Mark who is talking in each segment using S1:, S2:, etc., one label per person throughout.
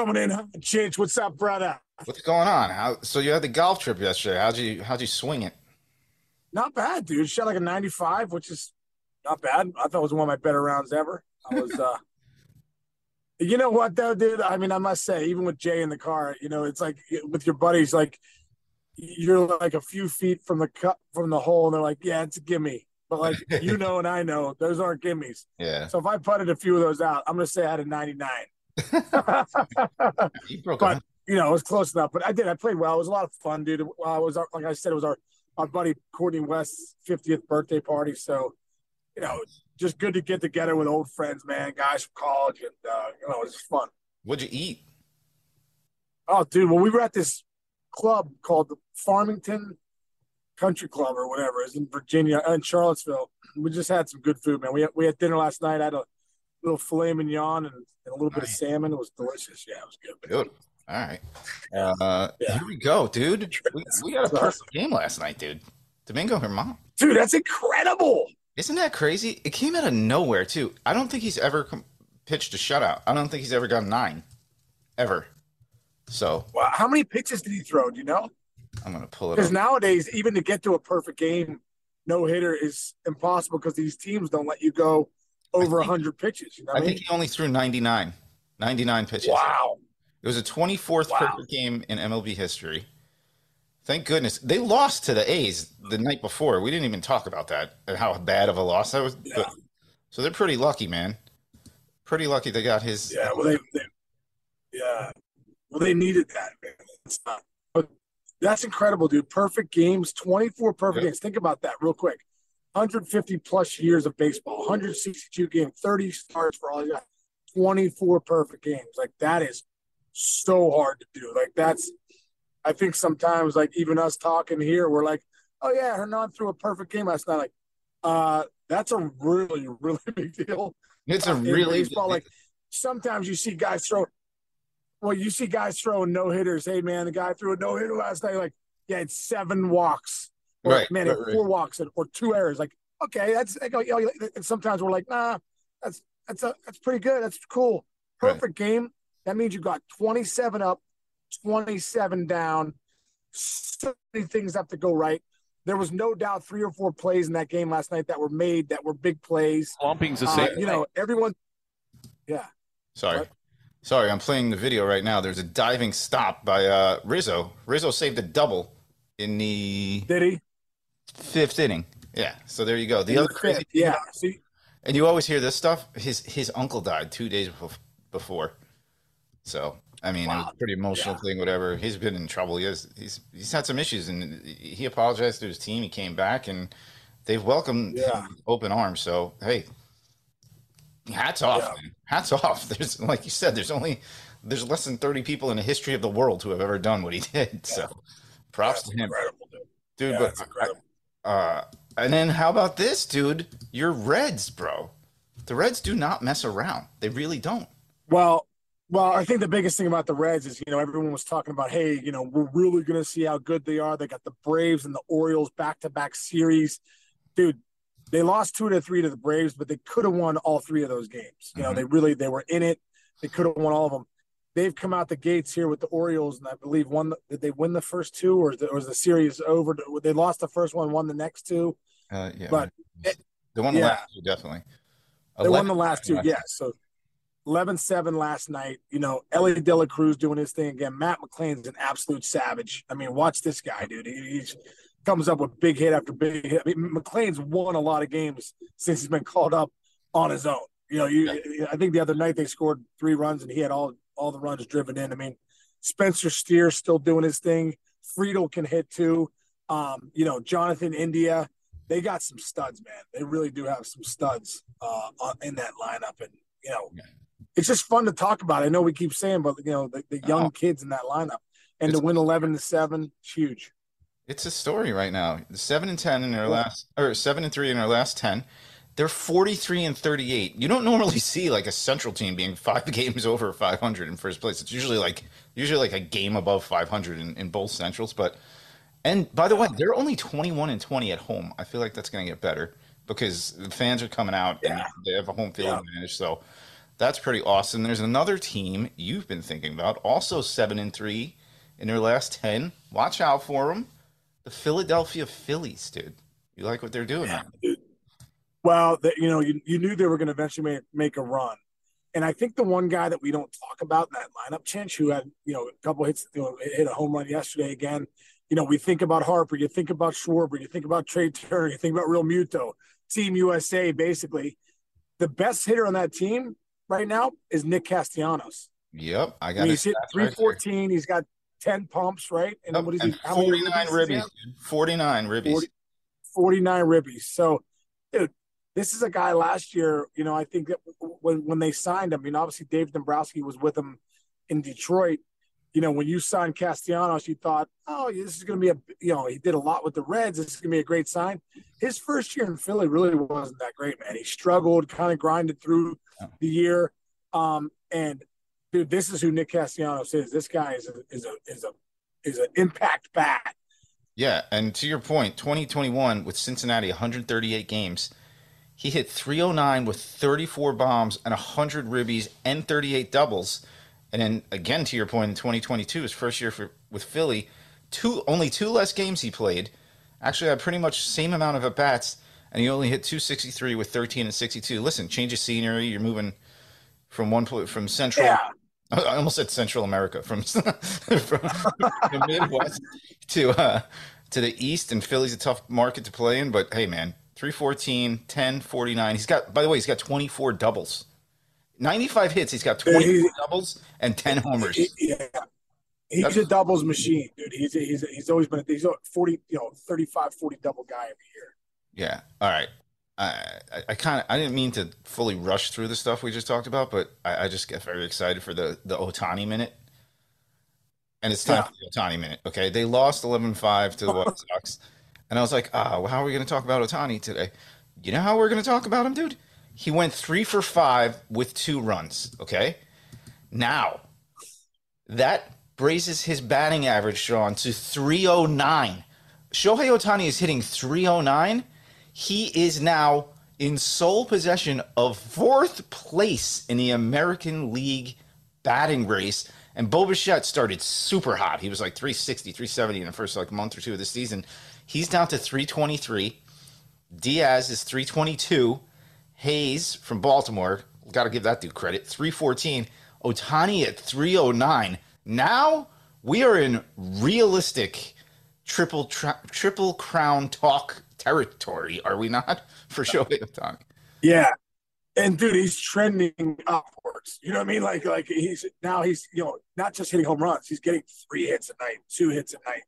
S1: Coming in, Chinch. What's up, brother?
S2: What's going on? How so you had the golf trip yesterday. How'd you how'd you swing it?
S1: Not bad, dude. Shot like a 95, which is not bad. I thought it was one of my better rounds ever. I was uh You know what though, dude? I mean, I must say, even with Jay in the car, you know, it's like with your buddies, like you're like a few feet from the cut from the hole, and they're like, "Yeah, it's a gimme." But like you know, and I know, those aren't gimmies.
S2: Yeah.
S1: So if I putted a few of those out, I'm gonna say I had a 99.
S2: You broke
S1: but
S2: up.
S1: you know, it was close enough. But I did. I played well. It was a lot of fun, dude. Uh, it was our- like I said, it was our our buddy Courtney West's 50th birthday party. So, you know, just good to get together with old friends, man, guys from college, and uh, you know, it was fun.
S2: What'd you eat?
S1: Oh, dude. Well, we were at this club called the Farmington Country Club or whatever. It's in Virginia, and Charlottesville. We just had some good food, man. We had, we had dinner last night. I had a little filet mignon and, and a little bit of salmon. It was delicious. Yeah, it was good.
S2: Good. All right. Uh,
S1: Yeah.
S2: Here we go, dude. We, we got a perfect game last night, dude. Domingo German.
S1: Dude, that's incredible.
S2: Isn't that crazy? It came out of nowhere too. I don't think he's ever com- pitched a shutout. I don't think he's ever gone nine, ever. So
S1: Wow. How many pitches did he throw? Do you know?
S2: I'm gonna pull it
S1: Because nowadays, even to get to a perfect game, no hitter is impossible because these teams don't let you go over
S2: think-
S1: 100 pitches. You know
S2: I
S1: I mean?
S2: think he only threw 99, 99 pitches.
S1: wow.
S2: It was a 24th
S1: Wow.
S2: perfect game in MLB history. Thank goodness they lost to the A's the night before. We didn't even talk about that and how bad of a loss that was.
S1: Yeah.
S2: But, so they're pretty lucky, man. Pretty lucky they got his.
S1: Yeah. Well, they, they yeah. Well, they needed that, man. Not, but that's incredible, dude. Perfect games, 24 perfect
S2: Yeah.
S1: games. Think about that real quick. 150 plus years of baseball, 162 games, 30 starts for all you got, 24 perfect games. Like that is so hard to do. Like that's, I think sometimes like even us talking here, we're like, oh yeah, German threw a perfect game last night. Like, uh, that's a really, really big deal
S2: It's a
S1: in
S2: really
S1: baseball. Like sometimes you see guys throw. Well, you see guys throwing no hitters. Hey man, the guy threw a no hitter last night. Like, yeah, it's seven walks. Or,
S2: Right,
S1: man,
S2: right, right.
S1: four walks and, or two errors. Like, okay, that's. Like, you know, and sometimes we're like, nah, that's that's a, that's pretty good. That's cool.
S2: Right.
S1: Perfect game. That means you got twenty seven up, twenty seven down. So many things have to go right. There was no doubt three or four plays in that game last night that were made that were big plays.
S3: Slumping's the
S1: Uh,
S3: same.
S1: you know, everyone. Yeah.
S2: Sorry.
S1: What?
S2: Sorry, I'm playing the video right now. There's a diving stop by uh, Rizzo. Rizzo saved a double in the
S1: Did he?
S2: Fifth inning. Yeah, so there you go. The
S1: In
S2: other
S1: the
S2: crazy
S1: yeah. See,
S2: And you always hear this stuff. His his uncle died two days bef- before, so I mean it was a pretty emotional
S1: Yeah.
S2: thing. Whatever. He's been in trouble. He has he's he's had some issues, and he apologized to his team. He came back, and they've welcomed
S1: Yeah.
S2: him with open arms. So hey, hats off,
S1: Yeah.
S2: man. Hats off. There's like you said, there's only there's less than thirty people in the history of the world who have ever done what he did. So props to him,
S1: dude.
S2: but
S1: incredible.
S2: Uh, and then how about this, dude? Your Reds, bro. The Reds do not mess around. They really don't.
S1: Well, well, I think the biggest thing about the Reds is, you know, everyone was talking about, hey, you know, we're really going to see how good they are. They got the Braves and the Orioles back to back series. Dude, they lost two to three to the Braves, but they could have won all three of those games. You know,
S2: Mhm.
S1: they really they were in it. They could have won all of them. They've come out the gates here with the Orioles, and I believe one did they win the first two, or, is the, or was the series over? They lost the first one, won the next two.
S2: Uh, yeah,
S1: But
S2: they won the
S1: yeah.
S2: last two, definitely.
S1: They won the last two,
S2: last
S1: yeah. So 11-7 last night. You know, Elly De La Cruz doing his thing again. Matt McLain's an absolute savage. I mean, watch this guy, dude. He he's, comes up with big hit after big hit. I mean, McLean's won a lot of games since he's been called up on his own. You know, you I think the other night they scored three runs and he had all all the runs driven in. I mean, Spencer Steer still doing his thing. Friedl can hit too. Um, you know, Jonathan India they got some studs, man. They really do have some studs uh, in that lineup, and you know, it's just fun to talk about. I know we keep saying, but you know, the, the young
S2: Oh.
S1: kids in that lineup, and to win eleven to seven, it's huge.
S2: It's a story right now. Seven and ten in their last, or seven and three in their last ten. They're forty-three and thirty-eight. You don't normally see like a Central team being five games over five hundred in first place. It's usually like usually like a game above five hundred in, in both Centrals. But and by the way, they're only twenty-one and twenty at home. I feel like that's going to get better because the fans are coming out
S1: Yeah.
S2: and they have a home field
S1: Yeah.
S2: advantage. So That's pretty awesome. There's another team you've been thinking about, also seven and three in their last ten. Watch out for them, the Philadelphia Phillies, dude. You like what they're doing?
S1: Yeah, well, the, you know, you, you knew they were going to eventually make, make a run. And I think the one guy that we don't talk about in that lineup, Chinch, who had, you know, a couple hits, you know, hit a home run yesterday again. You know, we think about Harper, you think about Schwarber, you think about Trea Turner, you think about Realmuto, Team USA, basically. The best hitter on that team right now is Nick Castellanos.
S2: Yep. I got
S1: I mean, he's hit 314. Right he's got 10 pumps, right?
S2: And yep. what is he? 49 ribbies, 49 ribbies. 40,
S1: 49 ribbies. So, dude, this is a guy last year, you know, I think that when, when they signed him, I mean, obviously Dave Dombrowski was with him in Detroit. You know, when you signed Castellanos, you thought, oh, this is going to be a, you know, he did a lot with the Reds. This is going to be a great sign. His first year in Philly really wasn't that great, man. He struggled, kind of grinded through the year. Um, and dude, this is who Nick Castellanos is. This guy is a, is a, is a, is an impact bat.
S2: Yeah. And to your point, 2021 with Cincinnati, 138 games he hit 309 with 34 bombs and 100 ribbies and 38 doubles. And then again, to your point, in 2022, his first year for, with Philly, two only two less games he played. Actually, had pretty much same amount of at bats, and he only hit 263 with 13 and 62. Listen, change of scenery. You're moving from one from Central.
S1: Yeah.
S2: I almost said Central America from from, the Midwest to uh, to the East, and Philly's a tough market to play in. But hey, man, 314, 10, 49. He's got, by the way, he's got 24 doubles. 95 hits. He's got 24 doubles and 10 homers.
S1: Yeah. He's That's, a doubles machine, dude. He's he's he's always been he's a 40, you know, 35, 40 double guy every year.
S2: Yeah. All right. I, I, I kind of I didn't mean to fully rush through the stuff we just talked about, but I, I just get very excited for the the Ohtani minute. And it's time yeah. for the Ohtani minute. Okay. They lost 11 5 to the White Sox. And I was like, ah, well, how are we going to talk about Ohtani today? You know how we're going to talk about him, dude? He went three for five with two runs. Okay. Now, that raises his batting average, Sean, to 309. Shohei Ohtani is hitting 309. He is now in sole possession of fourth place in the American League batting race. And Bo Bichette started super hot. He was like 360, 370 in the first like month or two of the season. He's down to 323. Diaz is 322. Hayes from Baltimore, got to give that dude credit, 314. Ohtani at 309. Now we are in realistic triple tra- triple crown talk territory, are we not? For Shohei Ohtani.
S1: Yeah. And dude, he's trending upwards. You know what I mean? Like, like he's now he's you know not just hitting home runs, he's getting three hits a night, two hits a night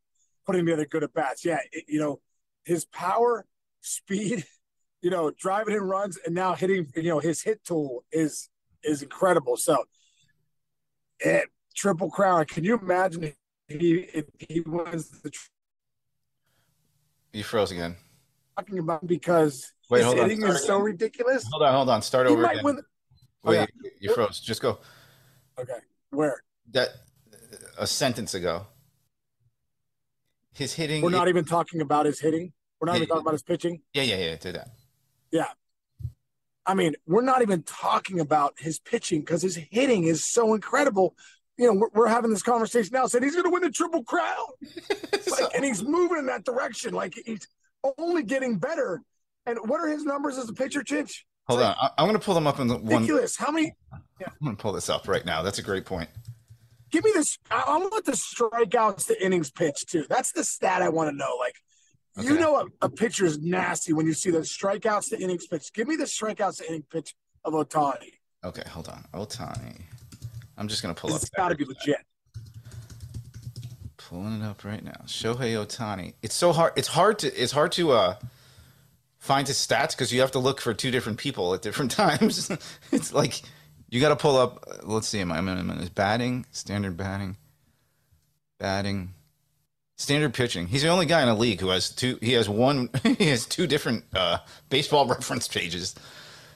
S1: putting together good at bats. Yeah, it, you know, his power, speed, you know, driving in runs, and now hitting. You know, his hit tool is is incredible. So, it, triple crown. Can you imagine if he if he wins the?
S2: You froze again.
S1: Talking about because Wait, his hitting is again. so ridiculous.
S2: Hold on, hold on. Start he over again. Win. Wait, okay. you, you froze. Just go.
S1: Okay, where?
S2: That a sentence ago his hitting.
S1: We're not even talking about his hitting. We're not yeah, even talking about his pitching.
S2: Yeah, yeah, yeah. Do that.
S1: Yeah. I mean, we're not even talking about his pitching because his hitting is so incredible. You know, we're, we're having this conversation now. Said he's going to win the triple crown, like, and he's moving in that direction. Like he's only getting better. And what are his numbers as a pitcher, Chinch?
S2: Hold like, on, I, am going to pull them up in the
S1: ridiculous. one. How many?
S2: Yeah. I'm going to pull this up right now. That's a great point.
S1: Give me this. I, I want the strikeouts to innings pitch too. That's the stat I want to know. Like, okay. you know, a, a pitcher is nasty when you see the strikeouts to innings pitch. Give me the strikeouts to inning pitch of Ohtani.
S2: Okay, hold on. Ohtani. I'm just gonna pull
S1: up. It's got to be legit.
S2: Pulling it up right now. Shohei Ohtani. It's so hard. It's hard to. It's hard to uh find his stats because you have to look for two different people at different times. it's like you got to pull up. Let's see. My minimum is batting, standard batting, batting, standard pitching. He's the only guy in the league who has two. He has one. he has two different uh, baseball reference pages.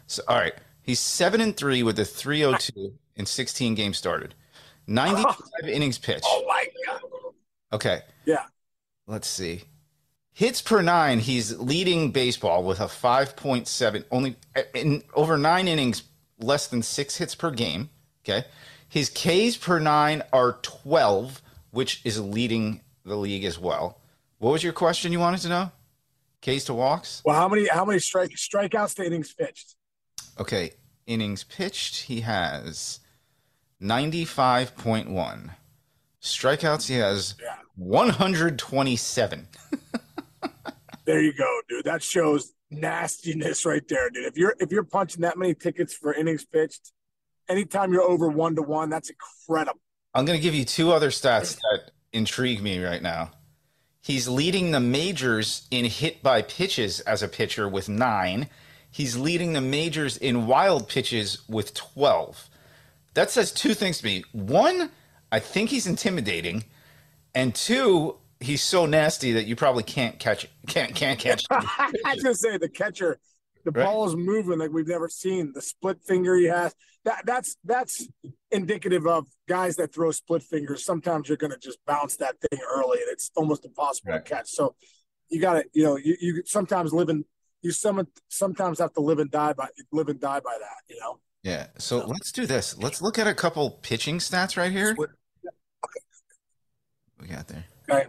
S2: So all right, he's seven and three with a 302 in sixteen games started, ninety five oh. innings pitched.
S1: Oh my god.
S2: Okay.
S1: Yeah.
S2: Let's see. Hits per nine, he's leading baseball with a 5.7. Only in over nine innings less than six hits per game. Okay. His Ks per nine are 12, which is leading the league as well. What was your question you wanted to know? Ks to walks?
S1: Well, how many how many strike strikeouts to innings pitched?
S2: Okay. Innings pitched, he has 95.1. Strikeouts, he has
S1: Yeah.
S2: 127.
S1: There you go, dude. That shows nastiness right there, dude. If you're if you're punching that many tickets for innings pitched, anytime you're over one to one, that's incredible.
S2: I'm going to give you two other stats that intrigue me right now. He's leading the majors in hit by pitches as a pitcher with nine. He's leading the majors in wild pitches with 12. That says two things to me. One, I think he's intimidating. And two, he's so nasty that you probably can't catch can't can't catch.
S1: I was gonna say the catcher, the
S2: Right.
S1: ball is moving like we've never seen. The split finger he has. That that's that's indicative of guys that throw split fingers. Sometimes you're gonna just bounce that thing early, and it's almost impossible
S2: Right.
S1: to catch. So you got to, you know, you, you sometimes live in you some sometimes have to live and die by live and die by that. You know.
S2: Yeah. So let's do this. Let's look at a couple pitching stats right here.
S1: Split-
S2: We got there.
S1: Okay.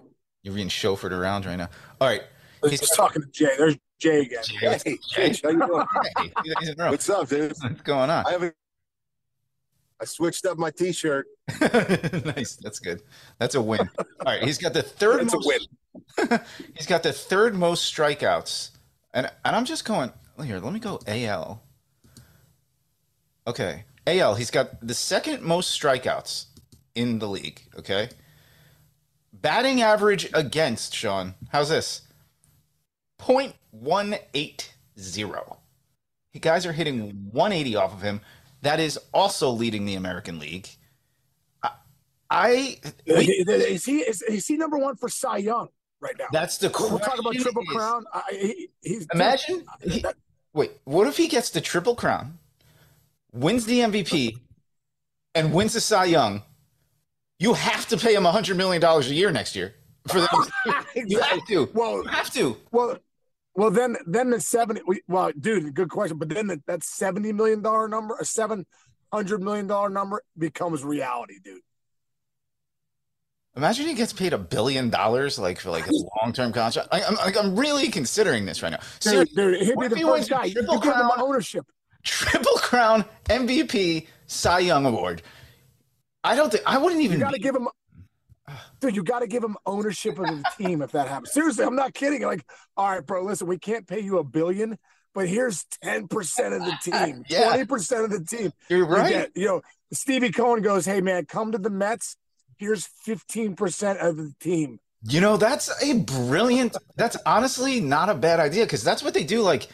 S2: You're being chauffeured around right now. All right.
S1: He's just talking to Jay. There's Jay again.
S2: Jay, Jay,
S3: Jay, how you doing?
S2: Hey, two days in a row.
S3: What's up, dude?
S2: What's going on?
S3: I haven't. I switched up my T-shirt.
S2: nice. That's good. That's a win. All right. He's got the third
S3: a
S2: most,
S3: win.
S2: he's got the third most strikeouts. And and I'm just going here, let me go AL. Okay. AL, he's got the second most strikeouts in the league. Okay. Batting average against, Sean. How's this? 0.180. You guys are hitting 180 off of him. That is also leading the American League. I, I uh, we-
S1: Is he is, is he number one for Cy Young right now?
S2: that's the
S1: We're talking about triple
S2: is-
S1: crown. I, he, he's
S2: Imagine. he- wait, what if he gets the triple crown, wins the MVP, and wins the Cy Young? You have to pay him hundred million dollars a year next year for the. you have to.
S1: Well,
S2: You have to.
S1: well, well. Then, then the seventy. Well, dude, good question. But then the, that seventy million dollar number, a seven hundred million dollar number, becomes reality, dude.
S2: Imagine he gets paid a billion dollars, like for like a long term contract. I, I'm like, I'm really considering this right now.
S1: Dude,
S2: Seriously,
S1: dude he'd be
S2: if
S1: the first guy.
S2: Triple Crown?
S1: ownership.
S2: triple crown MVP Cy Young award. I don't think I wouldn't even.
S1: You got to
S2: be-
S1: give him. Dude, you got to give him ownership of the team if that happens. Seriously, I'm not kidding. Like, all right, bro, listen, we can't pay you a billion, but here's 10% of the team,
S2: Yeah.
S1: 20% of the team.
S2: You're
S1: You
S2: right.
S1: get- You know, Stevie Cohen goes, hey, man, come to the Mets. Here's 15% of the team.
S2: You know, that's a brilliant. That's honestly not a bad idea because that's what they do. Like,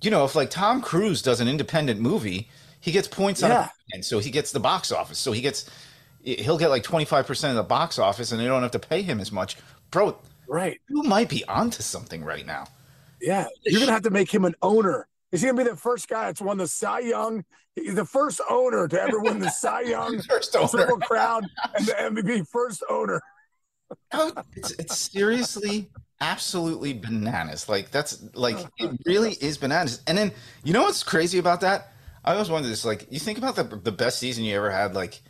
S2: you know, if like Tom Cruise does an independent movie, he gets points on it, and so he gets the box office. So he gets, he'll get like twenty five percent of the box office, and they don't have to pay him as much. Bro,
S1: Right.
S2: you might be onto something right now.
S1: Yeah. You're going to have to make him an owner. Is he going to be the first guy that's won the Cy Young? He's the first owner to ever win the Cy Young
S2: First owner.
S1: Triple Crown and the MVP. First owner.
S2: It's, it's seriously absolutely bananas. Like that's like oh it really is bananas. And then you know what's crazy about that? I always wondered this. Like you think about the the best season you ever had. Like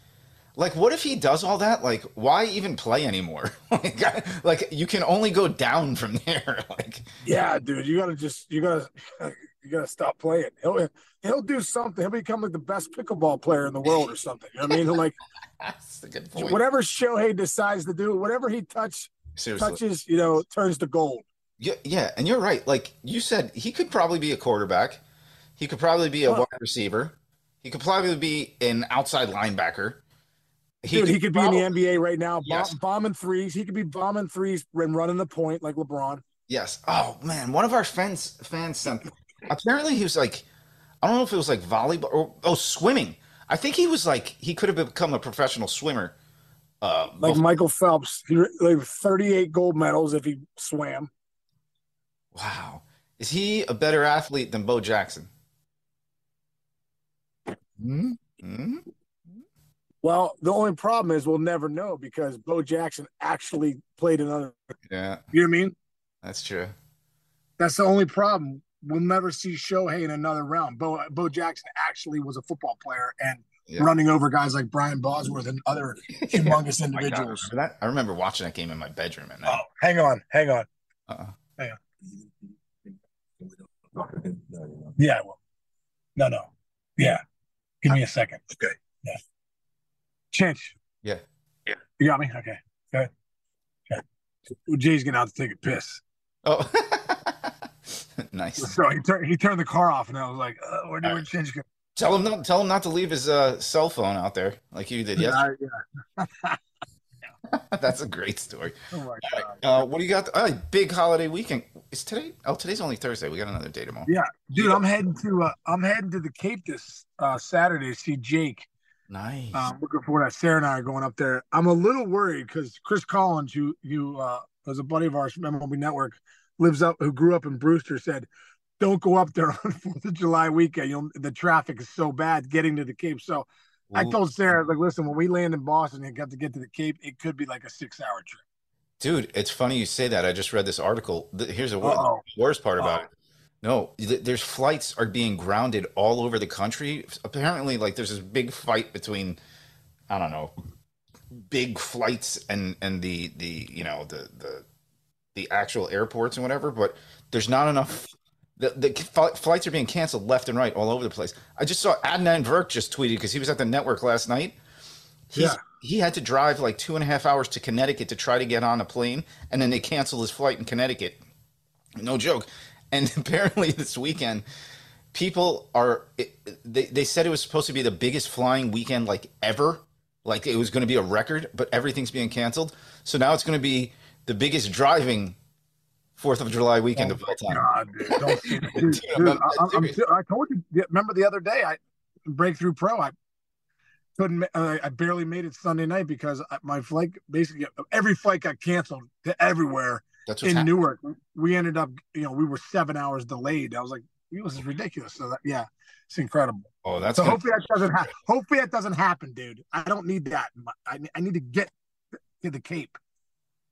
S2: like what if he does all that? Like why even play anymore? like, I- like you can only go down from there. like
S1: Yeah, dude, you gotta just you gotta you gotta stop playing. He'll he'll do something. He'll become like the best pickleball player in the world or something. You know what I mean? He'll like
S2: that's a good point.
S1: whatever Shohei decides to do, whatever he touch
S2: Seriously.
S1: touches, you know, turns to gold.
S2: Yeah, yeah, and you're right. Like you said, he could probably be a quarterback. He could probably be a
S1: Well-
S2: wide receiver. He could probably be an outside linebacker.
S1: Dude, he could be in the NBA right now, bomb,
S2: Yes.
S1: bombing threes. He could be bombing threes and running the point like LeBron.
S2: Yes. Oh man, one of our fans fans sent. Apparently, he was like, I don't know if it was like volleyball or oh swimming. I think he was like he could have become a professional swimmer. Uh,
S1: Like
S2: bef-
S1: Michael Phelps, he like 38 gold medals if he swam.
S2: wow, is he a better athlete than Bo Jackson? Hmm? Hmm?
S1: Well, the only problem is we'll never know because Bo Jackson actually played another.
S2: Yeah,
S1: You know what I mean?
S2: that's true.
S1: That's the only problem. we'll never see Shohei in another realm. Bo Bo Jackson actually was a football player and
S2: Yeah.
S1: running over guys like Brian Bosworth and other humongous
S2: Oh my God,
S1: individuals.
S2: remember that? I remember watching that game in my bedroom at
S1: Oh, hang on, hang on.
S2: Uh-uh.
S1: Yeah, I will. No, no. Yeah. Give me a second.
S3: Okay.
S1: Yeah. Chinch.
S2: Yeah. Yeah.
S1: You got me? Okay. Go ahead. Okay. Well, Jay's getting out to take a piss.
S2: Oh, nice.
S1: So he turned he turned the car off and I was like, uh, where did Chinch go?
S2: Tell him not. Tell him not to leave his uh, cell phone out there like you did yesterday.
S1: Yeah, yeah.
S2: That's a great story.
S1: Oh my god.
S2: Uh, what do you got? Oh, big holiday weekend. Is today? Oh, today's only Thursday. We got another day tomorrow.
S1: Yeah, dude, I'm heading to uh, I'm heading to the Cape this uh, Saturday to see Jake.
S2: Nice.
S1: Um, looking forward to. Sarah and I are going up there. I'm a little worried because Chris Collins, who who uh, was a buddy of ours from MLB Network, lives up who grew up in Brewster, said, "Don't go up there on Fourth of July weekend. You'll the traffic is so bad getting to the Cape." So I told Sarah, like, listen, when we land in Boston and got to get to the Cape, it could be like a six hour trip.
S2: Dude, it's funny you say that. I just read this article. Here's the
S1: Uh-oh.
S2: worst part about
S1: Uh-oh.
S2: it. No, there's flights are being grounded all over the country. Apparently, like there's this big fight between, I don't know, big flights and and the the you know the the the actual airports and whatever. But there's not enough. The, the flights are being canceled left and right all over the place. I just saw Adnan Virk just tweeted because he was at the network last night. He's,
S1: Yeah.
S2: He had to drive like two and a half hours to Connecticut to try to get on a plane, and then they canceled his flight in Connecticut. No joke. And apparently this weekend, people are it, they they said it was supposed to be the biggest flying weekend like ever. Like it was going to be a record, but everything's being canceled. So now it's going to be the biggest driving Fourth of July weekend of all time.
S1: God, dude, don't say that. dude,
S2: Dude, I'm- I'm
S1: I, I'm,
S2: serious.
S1: I told you. Remember the other day, I breakthrough pro. I couldn't. Uh, I barely made it Sunday night because I- my flight basically every flight got canceled to everywhere
S2: That's what's
S1: in
S2: happening.
S1: Newark. We ended up, you know, we were seven hours delayed. I was like, this is ridiculous. So that, yeah, it's incredible.
S2: Oh, that's
S1: So
S2: gonna-
S1: hopefully that doesn't happen. Hopefully that doesn't happen, dude. I don't need that. I, I need to get to the Cape.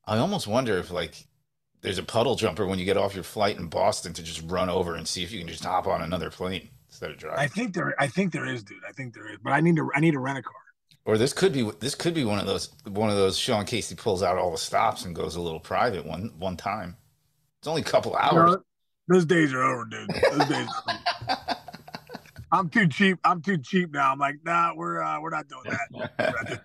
S2: I almost wonder if like there's a puddle jumper when you get off your flight in Boston to just run over and see if you can just hop on another plane instead of driving.
S1: I think there. I think there is, dude. I think there is. But I need to. I need to rent a car.
S2: Or this could be this could be one of those one of those Sean Casey pulls out all the stops and goes a little private one one time. It's only a couple
S1: You
S2: hours.
S1: know, those days are over, dude. Those days. Are over. I'm too cheap. I'm too cheap now. I'm like, nah, we're uh, we're not doing that.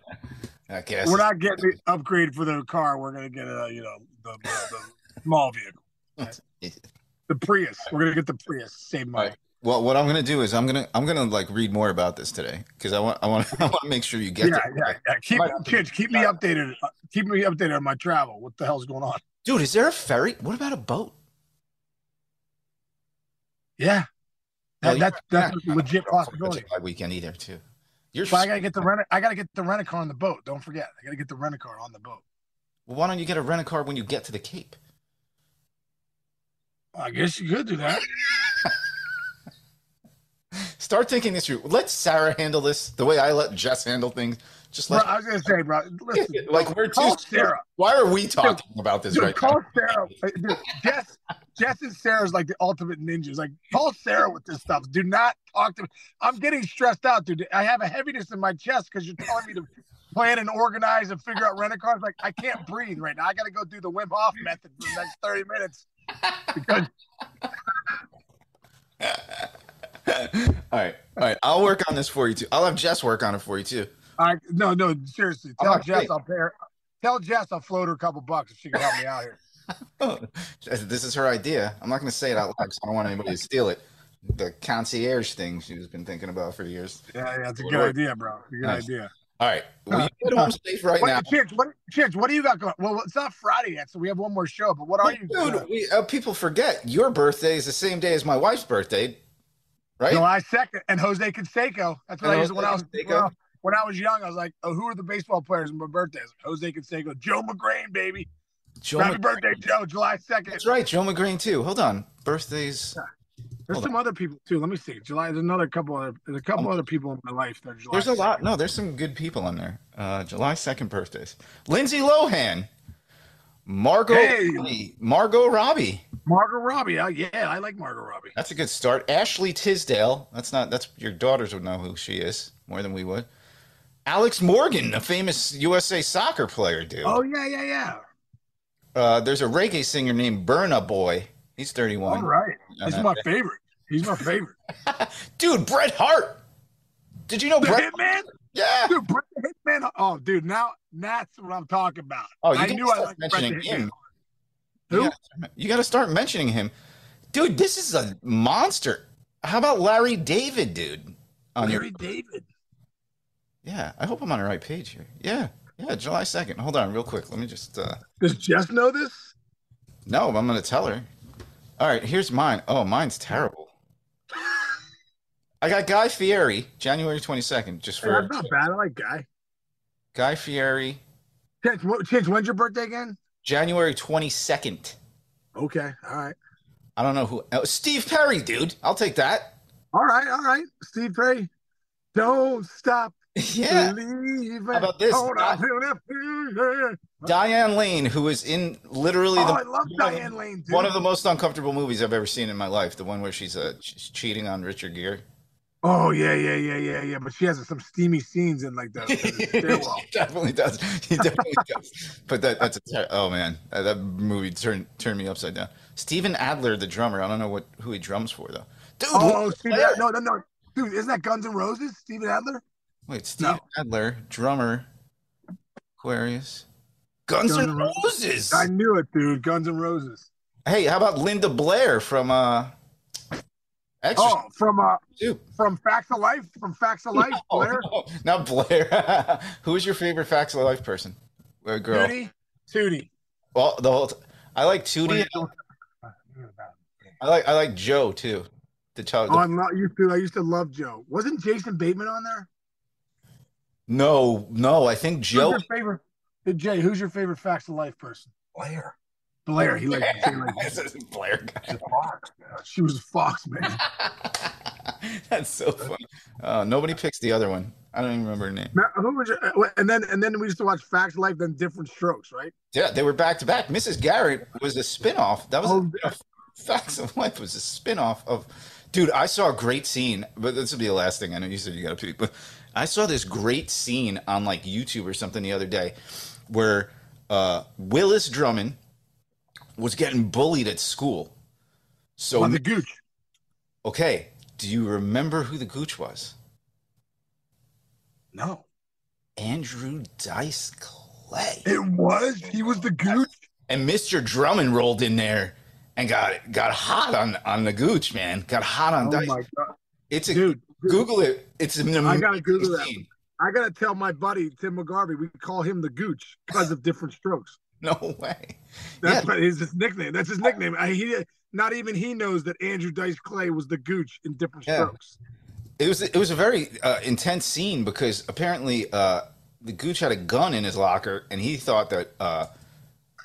S2: I guess.
S1: We're not getting the upgrade for the car. We're gonna get a you know the, the, the small vehicle, the Prius. We're gonna get the Prius. Save money.
S2: Right. Well, what I'm gonna do is I'm gonna I'm gonna like read more about this today because I want I want I want to make sure you get
S1: Yeah, yeah, yeah. Keep kids, keep me updated. uh, Keep me updated on my travel. What the hell's going on?
S2: Dude, is there a ferry? What about a boat?
S1: Yeah, that, that's that's
S2: not
S1: a legit
S2: go for a
S1: possibility.
S2: July weekend either too. You're
S1: But I gotta get the rent. I gotta get the rent a car on the boat. Don't forget, I gotta get the rent a car on the boat.
S2: well, why don't you get a rent a car when you get to the Cape?
S1: I guess you could do that.
S2: Start thinking this through. Let Sarah handle this the way I let Jess handle things. Just
S1: Bro, I was gonna say, bro. Listen,
S2: like we're too.
S1: Sarah.
S2: Why are we talking about this
S1: Dude,
S2: right
S1: call
S2: now?
S1: Sarah. Dude, Jess, Jess and Sarah's like the ultimate ninjas. Like, call Sarah with this stuff. Do not talk to me. I'm getting stressed out, dude. I have a heaviness in my chest because you're telling me to plan and organize and figure out rent a cars. Like, I can't breathe right now. I got to go do the Wim Hof method for the next 30 minutes because
S2: all right, all right. I'll work on this for you too. I'll have Jess work on it for you too.
S1: I no, no, seriously. Tell Jess. I'll pay her. Tell Jess I'll float her a couple bucks if she can help me out here.
S2: this is her idea. I'm not going to say it out loud because I don't want anybody to steal it. The concierge thing she's been thinking about for years.
S1: Yeah, yeah, it's a good idea, bro. It's a good
S2: Nice.
S1: idea.
S2: All right, well, you get home safe right now.
S1: What, Chinch, what, Chinch, what do you got going? Well, it's not Friday yet, so we have one more show. But what are you?
S2: Dude, we, uh, people forget your birthday is the same day as my wife's birthday, right?
S1: July second, and Jose Canseco. That's what
S2: And
S1: I used when I was
S2: Canseco.
S1: when I- was young. I was like, "Oh, who are the baseball players in my birthday?" I was like, Jose Canseco, Joe Magrane, baby.
S2: Joe
S1: Happy
S2: Mc-
S1: birthday, Joe! July second.
S2: That's right, Joe Magrane too. Hold on, birthdays.
S1: There's
S2: Hold
S1: some other people too. Let me see. July. There's another couple. Other, there's a couple other people in my life that are July.
S2: There's a lot. No, there's some good people on there. Uh, July second birthdays. Lindsay Lohan, Margot,
S1: Hey.
S2: Margot Robbie,
S1: Margot Robbie. Uh, yeah, I like Margot Robbie.
S2: That's a good start. Ashley Tisdale. That's not. That's your daughters would know who she is more than we would. Alex Morgan, a famous USA soccer player, dude.
S1: Oh yeah, yeah, yeah.
S2: Uh, there's a reggae singer named Burna Boy. He's 31.
S1: All right. He's my favorite. He's my favorite.
S2: Dude, Bret Hart. Did you know
S1: The
S2: Bret?
S1: Hitman?
S2: Yeah.
S1: Dude, Bret Hitman. Oh, dude, now that's what I'm talking about.
S2: Oh, you
S1: I knew I liked Bret Hitman.
S2: him.
S1: Who?
S2: You gotta, you gotta start mentioning him, dude. This is a monster. How about Larry David, dude? On your
S1: Larry David.
S2: yeah. I hope I'm on the right page here. Yeah, yeah. July second. Hold on, real quick. Let me just. uh
S1: Does Jess know this?
S2: No, I'm gonna tell her. All right, here's mine. Oh, mine's terrible. I got Guy Fieri, January 22nd, just
S1: Hey,
S2: for
S1: that's not bad. I like Guy.
S2: Guy Fieri,
S1: Chance, when's your birthday again?
S2: January 22nd.
S1: Okay. All right.
S2: I don't know who. Oh, Steve Perry, dude. I'll take that.
S1: All right. All right. Steve Perry. Don't stop
S2: Yeah.
S1: believing.
S2: How about this?
S1: Hold on to that feeling.
S2: Diane Lane, who was in literally
S1: Oh,
S2: the
S1: I love
S2: one of-
S1: Diane Lane. Dude.
S2: one of the most uncomfortable movies I've ever seen in my life. The one where she's uh she's cheating on Richard Gere.
S1: Oh yeah, yeah, yeah, yeah, yeah. But she has some steamy scenes in like the, the stairwell.
S2: he definitely does. He definitely does. But that that's a ter- oh man, that, that movie turned turned me upside down. Steven Adler, the drummer. I don't know what who he drums for though. Dude,
S1: Oh, Steven, no, no, no, dude, isn't that Guns N' Roses? Steven Adler?
S2: wait, Steven
S1: No.
S2: Adler, drummer, Aquarius, Guns
S1: Guns
S2: N'.
S1: Roses. I knew it, dude. Guns N' Roses.
S2: Hey, how about Linda Blair from uh, Exorcist?
S1: Oh, from uh,
S2: Dude.
S1: from Facts of Life, from Facts of Life,
S2: No,
S1: Blair.
S2: no, not Blair. Who is your favorite Facts of Life person? Or girl?
S1: Tootie, Tootie.
S2: Well, the whole. T- I like Tootie. I like I like Joe too. The child.
S1: Oh, I'm not used to. I used to love Joe. Wasn't Jason Bateman on there?
S2: no, no. I think Joe.
S1: Who's your favorite? Jay, who's your favorite Facts of Life person?
S3: Blair.
S1: Blair. He like
S2: This is Blair guy.
S3: Fox.
S1: She was a fox, man.
S2: That's so funny. Uh, nobody picks the other one. I don't even remember her name.
S1: Now, Who was your, uh, and then and then we used to watch Facts of Life, then Different Strokes, right?
S2: Yeah, they were back to back. Mrs. Garrett was a spinoff. That was
S1: Oh,
S2: a, Facts of Life was a spinoff of. Dude, I saw a great scene, but this will be the last thing. I know you said you got to pee, but I saw this great scene on like YouTube or something the other day, where uh, Willis Drummond was getting bullied at school. So
S1: On the Gooch.
S2: okay, do you remember who the gooch was?
S1: No,
S2: Andrew Dice Clay.
S1: it was. He was the Gooch.
S2: and Mr. Drummond rolled in there and got got hot on on the gooch, man. Got hot on
S1: Oh
S2: Dice.
S1: my god,
S2: It's a
S1: dude!
S2: Google it. It's an amazing
S1: I gotta Google that.
S2: scene.
S1: I gotta tell my buddy Tim McGarvey we call him the Gooch because of Different Strokes.
S2: No way.
S1: That's
S2: Yeah.
S1: what his, his nickname. That's his nickname. I, he not even he knows that Andrew Dice Clay was the Gooch in Different
S2: Yeah.
S1: Strokes.
S2: It was it was a very uh, intense scene because apparently uh, the gooch had a gun in his locker and he thought that uh,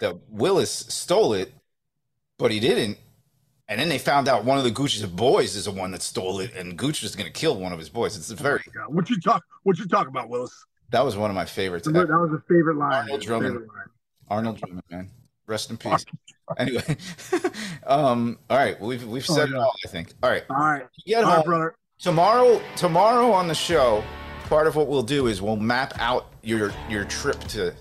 S2: that Willis stole it, but he didn't. And then they found out one of the Gooch's boys is the one that stole it, and Gooch was going to kill one of his boys. It's a very
S1: God, What you talk? What you talk about, Willis?
S2: that was one of my favorites.
S1: That was a favorite line.
S2: Arnold Drummond.
S1: Favorite line.
S2: Arnold Drummond, man. Rest in peace. Anyway, um, all right, well, we've we've said
S1: Oh,
S2: it all. I think. All right,
S1: All right,
S2: get
S1: all right,
S2: home
S1: brother.
S2: tomorrow. Tomorrow on the show, part of what we'll do is we'll map out your your trip to.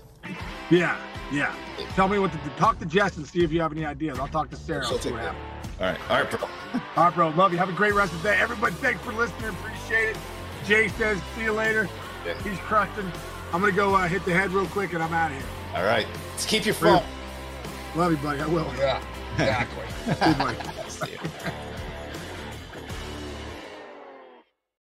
S1: Yeah, yeah. Tell me what to. Talk to Jess and see if you have any ideas. I'll talk to Sarah.
S2: She'll take. All right, all right, bro.
S1: All right, bro. Love you. Have a great rest of the day. Everybody, thanks for listening. Appreciate it. Jay says, see you later.
S2: Yeah.
S1: He's crushing. I'm going to go uh, hit the head real quick and I'm out of here.
S2: All right, let's keep your phone.
S1: Love you, buddy. I will.
S3: Yeah, exactly.
S1: Good, buddy.
S2: See you.